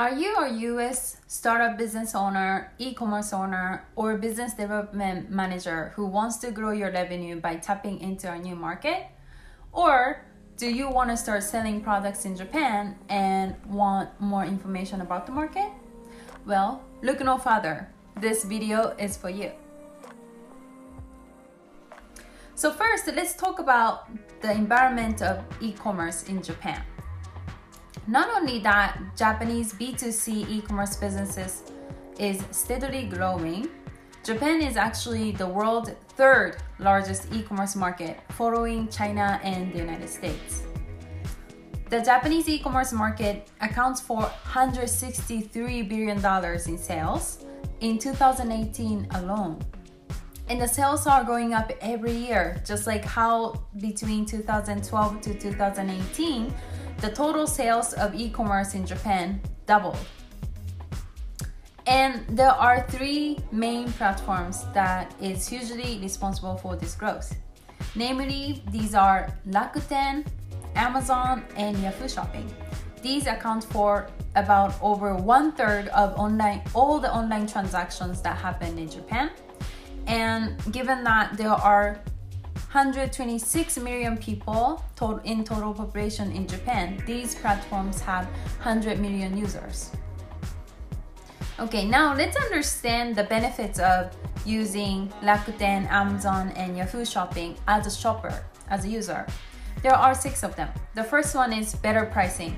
Are you a US startup business owner, e commerce owner, or business development manager who wants to grow your revenue by tapping into a new market? Or do you want to start selling products in Japan and want more information about the market? Well, look no further. This video is for you. So, first, let's talk about the environment of e commerce in Japan. Not only that, Japanese B2C e-commerce businesses is steadily growing. Japan is actually the world's third largest e-commerce market, following China and the United States. The Japanese e-commerce market accounts for 163 billion dollars in sales in 2018 alone. And the sales are going up every year, just like how between 2012 to 2018 the total sales of e-commerce in Japan doubled. And there are three main platforms that is hugely responsible for this growth. Namely, these are Rakuten, Amazon, and Yahoo Shopping. These account for about over one third of online all the online transactions that happen in Japan. And given that there are 126 million people in total population in Japan. These platforms have 100 million users. Okay, now let's understand the benefits of using Rakuten, Amazon, and Yahoo Shopping as a shopper, as a user. There are six of them. The first one is better pricing.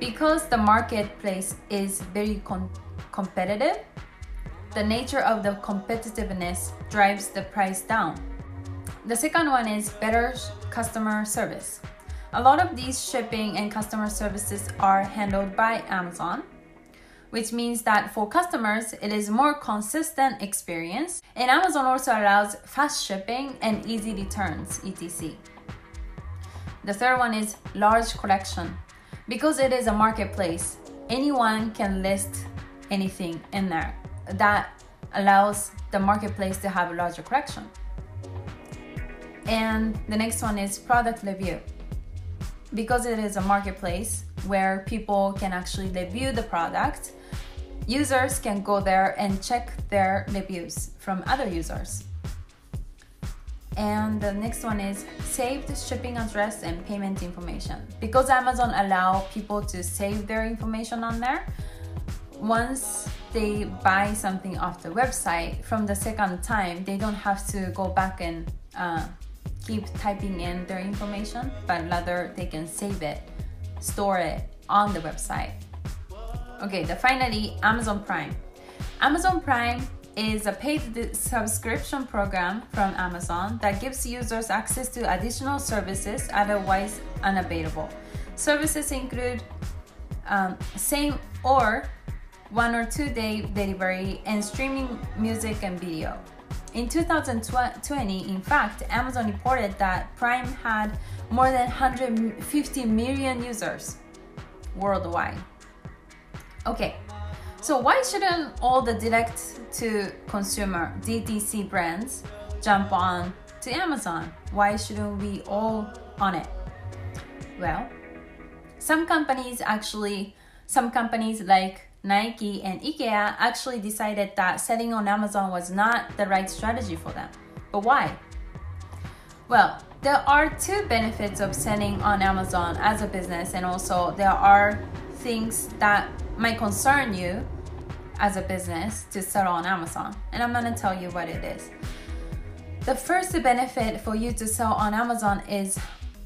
Because the marketplace is very competitive, the nature of the competitiveness drives the price down. The second one is better customer service. A lot of these shipping and customer services are handled by Amazon, which means that for customers it is more consistent experience and Amazon also allows fast shipping and easy returns etc. The third one is large collection. Because it is a marketplace, anyone can list anything in there. That allows the marketplace to have a larger collection. And the next one is product review. Because it is a marketplace where people can actually review the product, users can go there and check their reviews from other users. And the next one is saved shipping address and payment information. Because Amazon allow people to save their information on there, once they buy something off the website from the second time, they don't have to go back and uh, keep typing in their information, but rather they can save it, store it on the website. Okay, the finally Amazon Prime. Amazon Prime is a paid subscription program from Amazon that gives users access to additional services otherwise unavailable. Services include um, same or one or two day delivery and streaming music and video. In 2020, in fact, Amazon reported that Prime had more than 150 million users worldwide. Okay, so why shouldn't all the direct to consumer DTC brands jump on to Amazon? Why shouldn't we all on it? Well, some companies actually, some companies like Nike and IKEA actually decided that selling on Amazon was not the right strategy for them. But why? Well, there are two benefits of selling on Amazon as a business, and also there are things that might concern you as a business to sell on Amazon. And I'm gonna tell you what it is. The first benefit for you to sell on Amazon is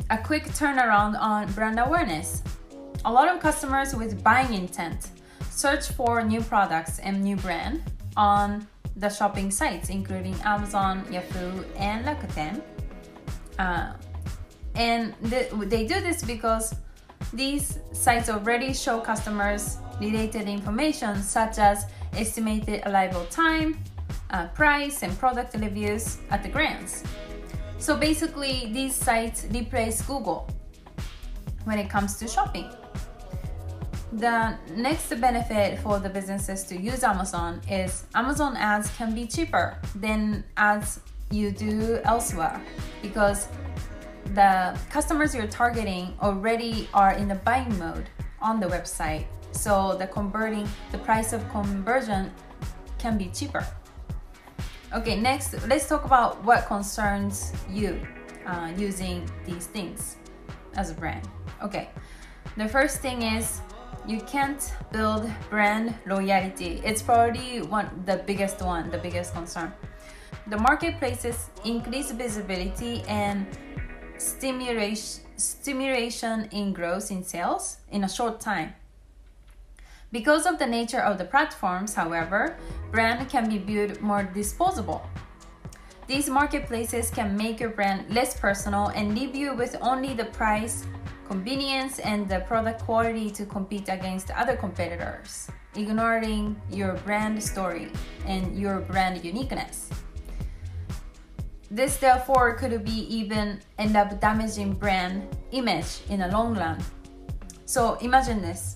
a quick turnaround on brand awareness. A lot of customers with buying intent search for new products and new brand on the shopping sites, including Amazon, Yahoo, and Rakuten. Uh, and th- they do this because these sites already show customers related information such as estimated arrival time, uh, price, and product reviews at the glance. So basically, these sites replace Google when it comes to shopping. The next benefit for the businesses to use Amazon is Amazon ads can be cheaper than ads you do elsewhere because the customers you're targeting already are in the buying mode on the website. so the converting the price of conversion can be cheaper. Okay, next let's talk about what concerns you uh, using these things as a brand. Okay, the first thing is you can't build brand loyalty. It's probably one the biggest one, the biggest concern. The marketplaces increase visibility and stimulation stimulation in growth in sales in a short time. Because of the nature of the platforms, however, brand can be viewed more disposable. These marketplaces can make your brand less personal and leave you with only the price, convenience, and the product quality to compete against other competitors, ignoring your brand story and your brand uniqueness. This therefore could be even end up damaging brand image in the long run. So imagine this.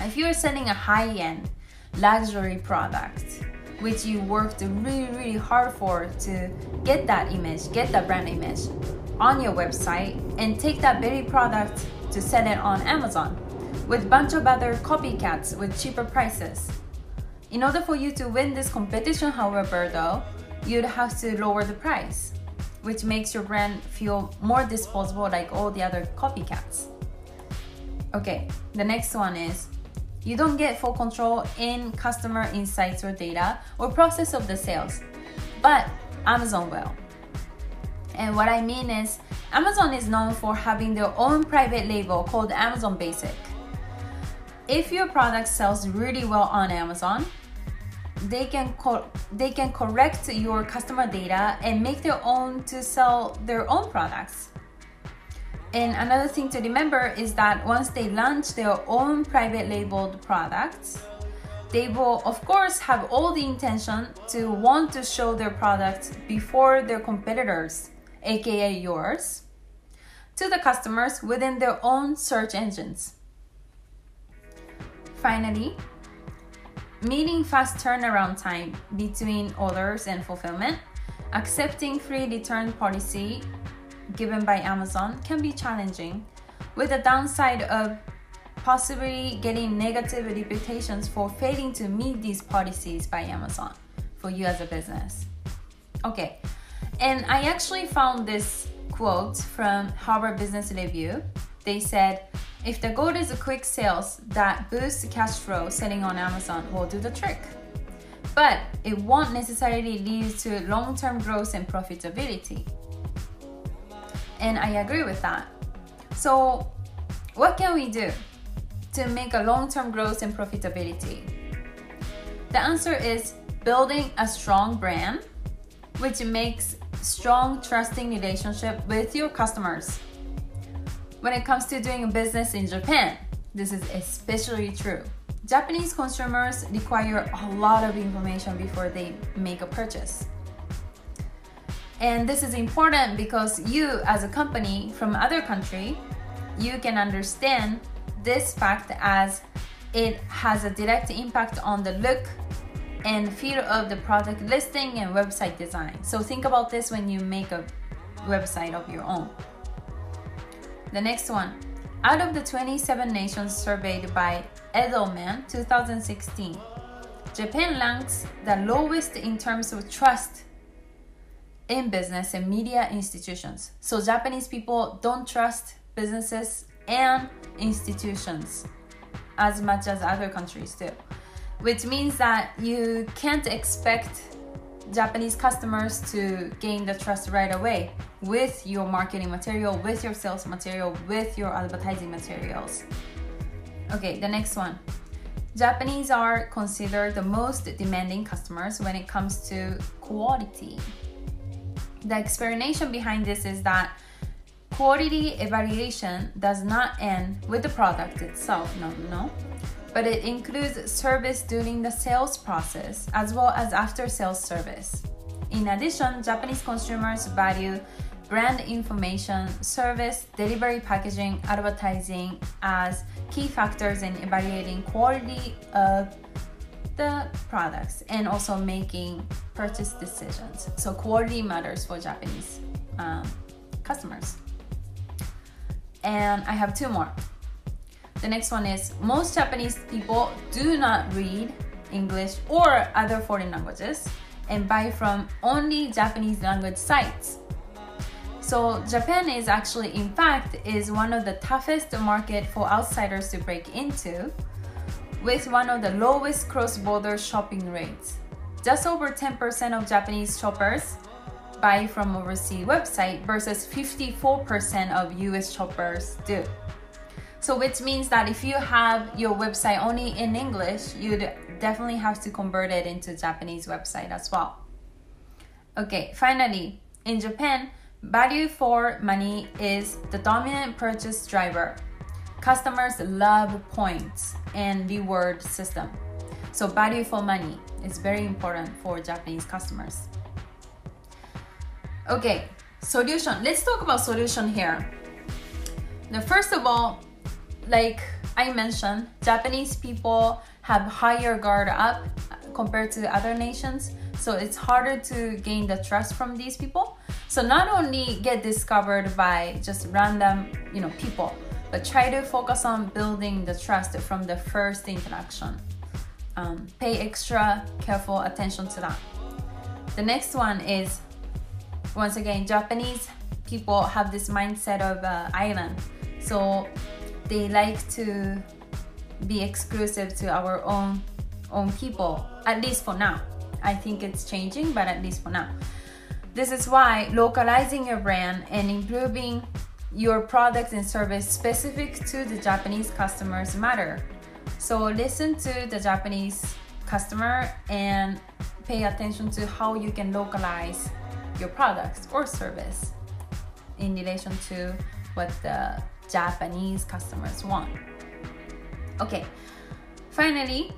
If you're selling a high-end luxury product, which you worked really, really hard for to get that image, get that brand image on your website, and take that very product to sell it on Amazon with bunch of other copycats with cheaper prices. In order for you to win this competition, however, though, you'd have to lower the price, which makes your brand feel more disposable like all the other copycats. Okay, the next one is you don't get full control in customer insights or data or process of the sales, but Amazon will. And what I mean is, Amazon is known for having their own private label called Amazon Basic. If your product sells really well on Amazon, they can co- they can correct your customer data and make their own to sell their own products. And another thing to remember is that once they launch their own private labeled products, they will of course have all the intention to want to show their products before their competitors, aka yours, to the customers within their own search engines. Finally, meeting fast turnaround time between orders and fulfillment, accepting free return policy given by Amazon can be challenging, with the downside of possibly getting negative reputations for failing to meet these policies by Amazon for you as a business. Okay, and I actually found this quote from Harvard Business Review. They said, if the goal is a quick sales that boost cash flow, selling on Amazon will do the trick. But it won't necessarily lead to long term growth and profitability. And I agree with that. So, what can we do to make a long term growth and profitability? The answer is building a strong brand, which makes strong trusting relationship with your customers when it comes to doing business in Japan, this is especially true. Japanese consumers require a lot of information before they make a purchase. And this is important because you, as a company from other country, you can understand this fact as it has a direct impact on the look and feel of the product listing and website design. So think about this when you make a website of your own. The next one. Out of the 27 nations surveyed by Edelman 2016, Japan ranks the lowest in terms of trust in business and media institutions. So Japanese people don't trust businesses and institutions as much as other countries do, which means that you can't expect Japanese customers to gain the trust right away with your marketing material, with your sales material, with your advertising materials. Okay, the next one. Japanese are considered the most demanding customers when it comes to quality. The explanation behind this is that quality evaluation does not end with the product itself, no, no, but it includes service during the sales process as well as after sales service. In addition, Japanese consumers value brand information, service, delivery packaging, advertising as key factors in evaluating quality of the products and also making purchase decisions. So quality matters for Japanese um, customers. And I have two more. The next one is most Japanese people do not read English or other foreign languages and buy from only Japanese language sites. So Japan is actually in fact is one of the toughest market for outsiders to break into with one of the lowest cross-border shopping rates. Just over 10% of Japanese shoppers buy from overseas website versus 54% of US shoppers do. So which means that if you have your website only in English, you'd definitely have to convert it into Japanese website as well. Okay, finally, in Japan, value for money is the dominant purchase driver. Customers love points and reward system. So value for money is very important for Japanese customers. Okay, solution. Let's talk about solution here. Now, first of all, like I mentioned, Japanese people have higher guard up compared to other nations, so it's harder to gain the trust from these people. So not only get discovered by just random, you know, people, but try to focus on building the trust from the first interaction. Um, pay extra careful attention to that. The next one is once again, Japanese people have this mindset of uh, island. So they like to be exclusive to our own own people, at least for now. I think it's changing, but at least for now. This is why localizing your brand and improving your product and service specific to the Japanese customers matter. So listen to the Japanese customer and pay attention to how you can localize your products or service in relation to what the Japanese customers want. Okay, finally,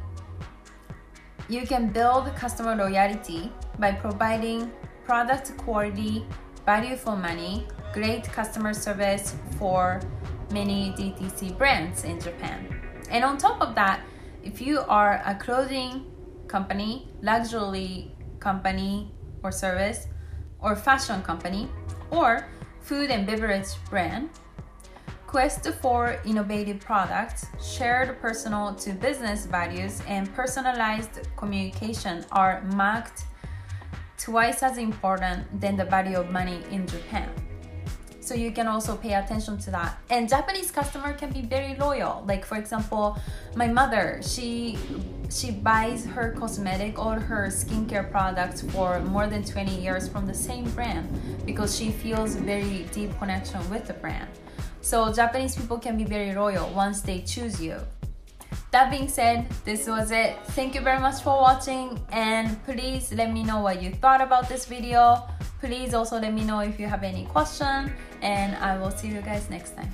you can build customer loyalty by providing product quality, value for money, great customer service for many DTC brands in Japan. And on top of that, if you are a clothing company, luxury company or service, or fashion company, or food and beverage brand, quest for innovative products, shared personal to business values, and personalized communication are marked twice as important than the value of money in Japan. So you can also pay attention to that. And japanese customer can be very loyal. Like for example my mother she she buys her cosmetic or her skincare products for more than 20 years from the same brand because she feels very deep connection with the brand so japanese people can be very loyal once they choose you that being said, this was it. Thank you very much for watching and please let me know what you thought about this video. Please also let me know if you have any question and I will see you guys next time.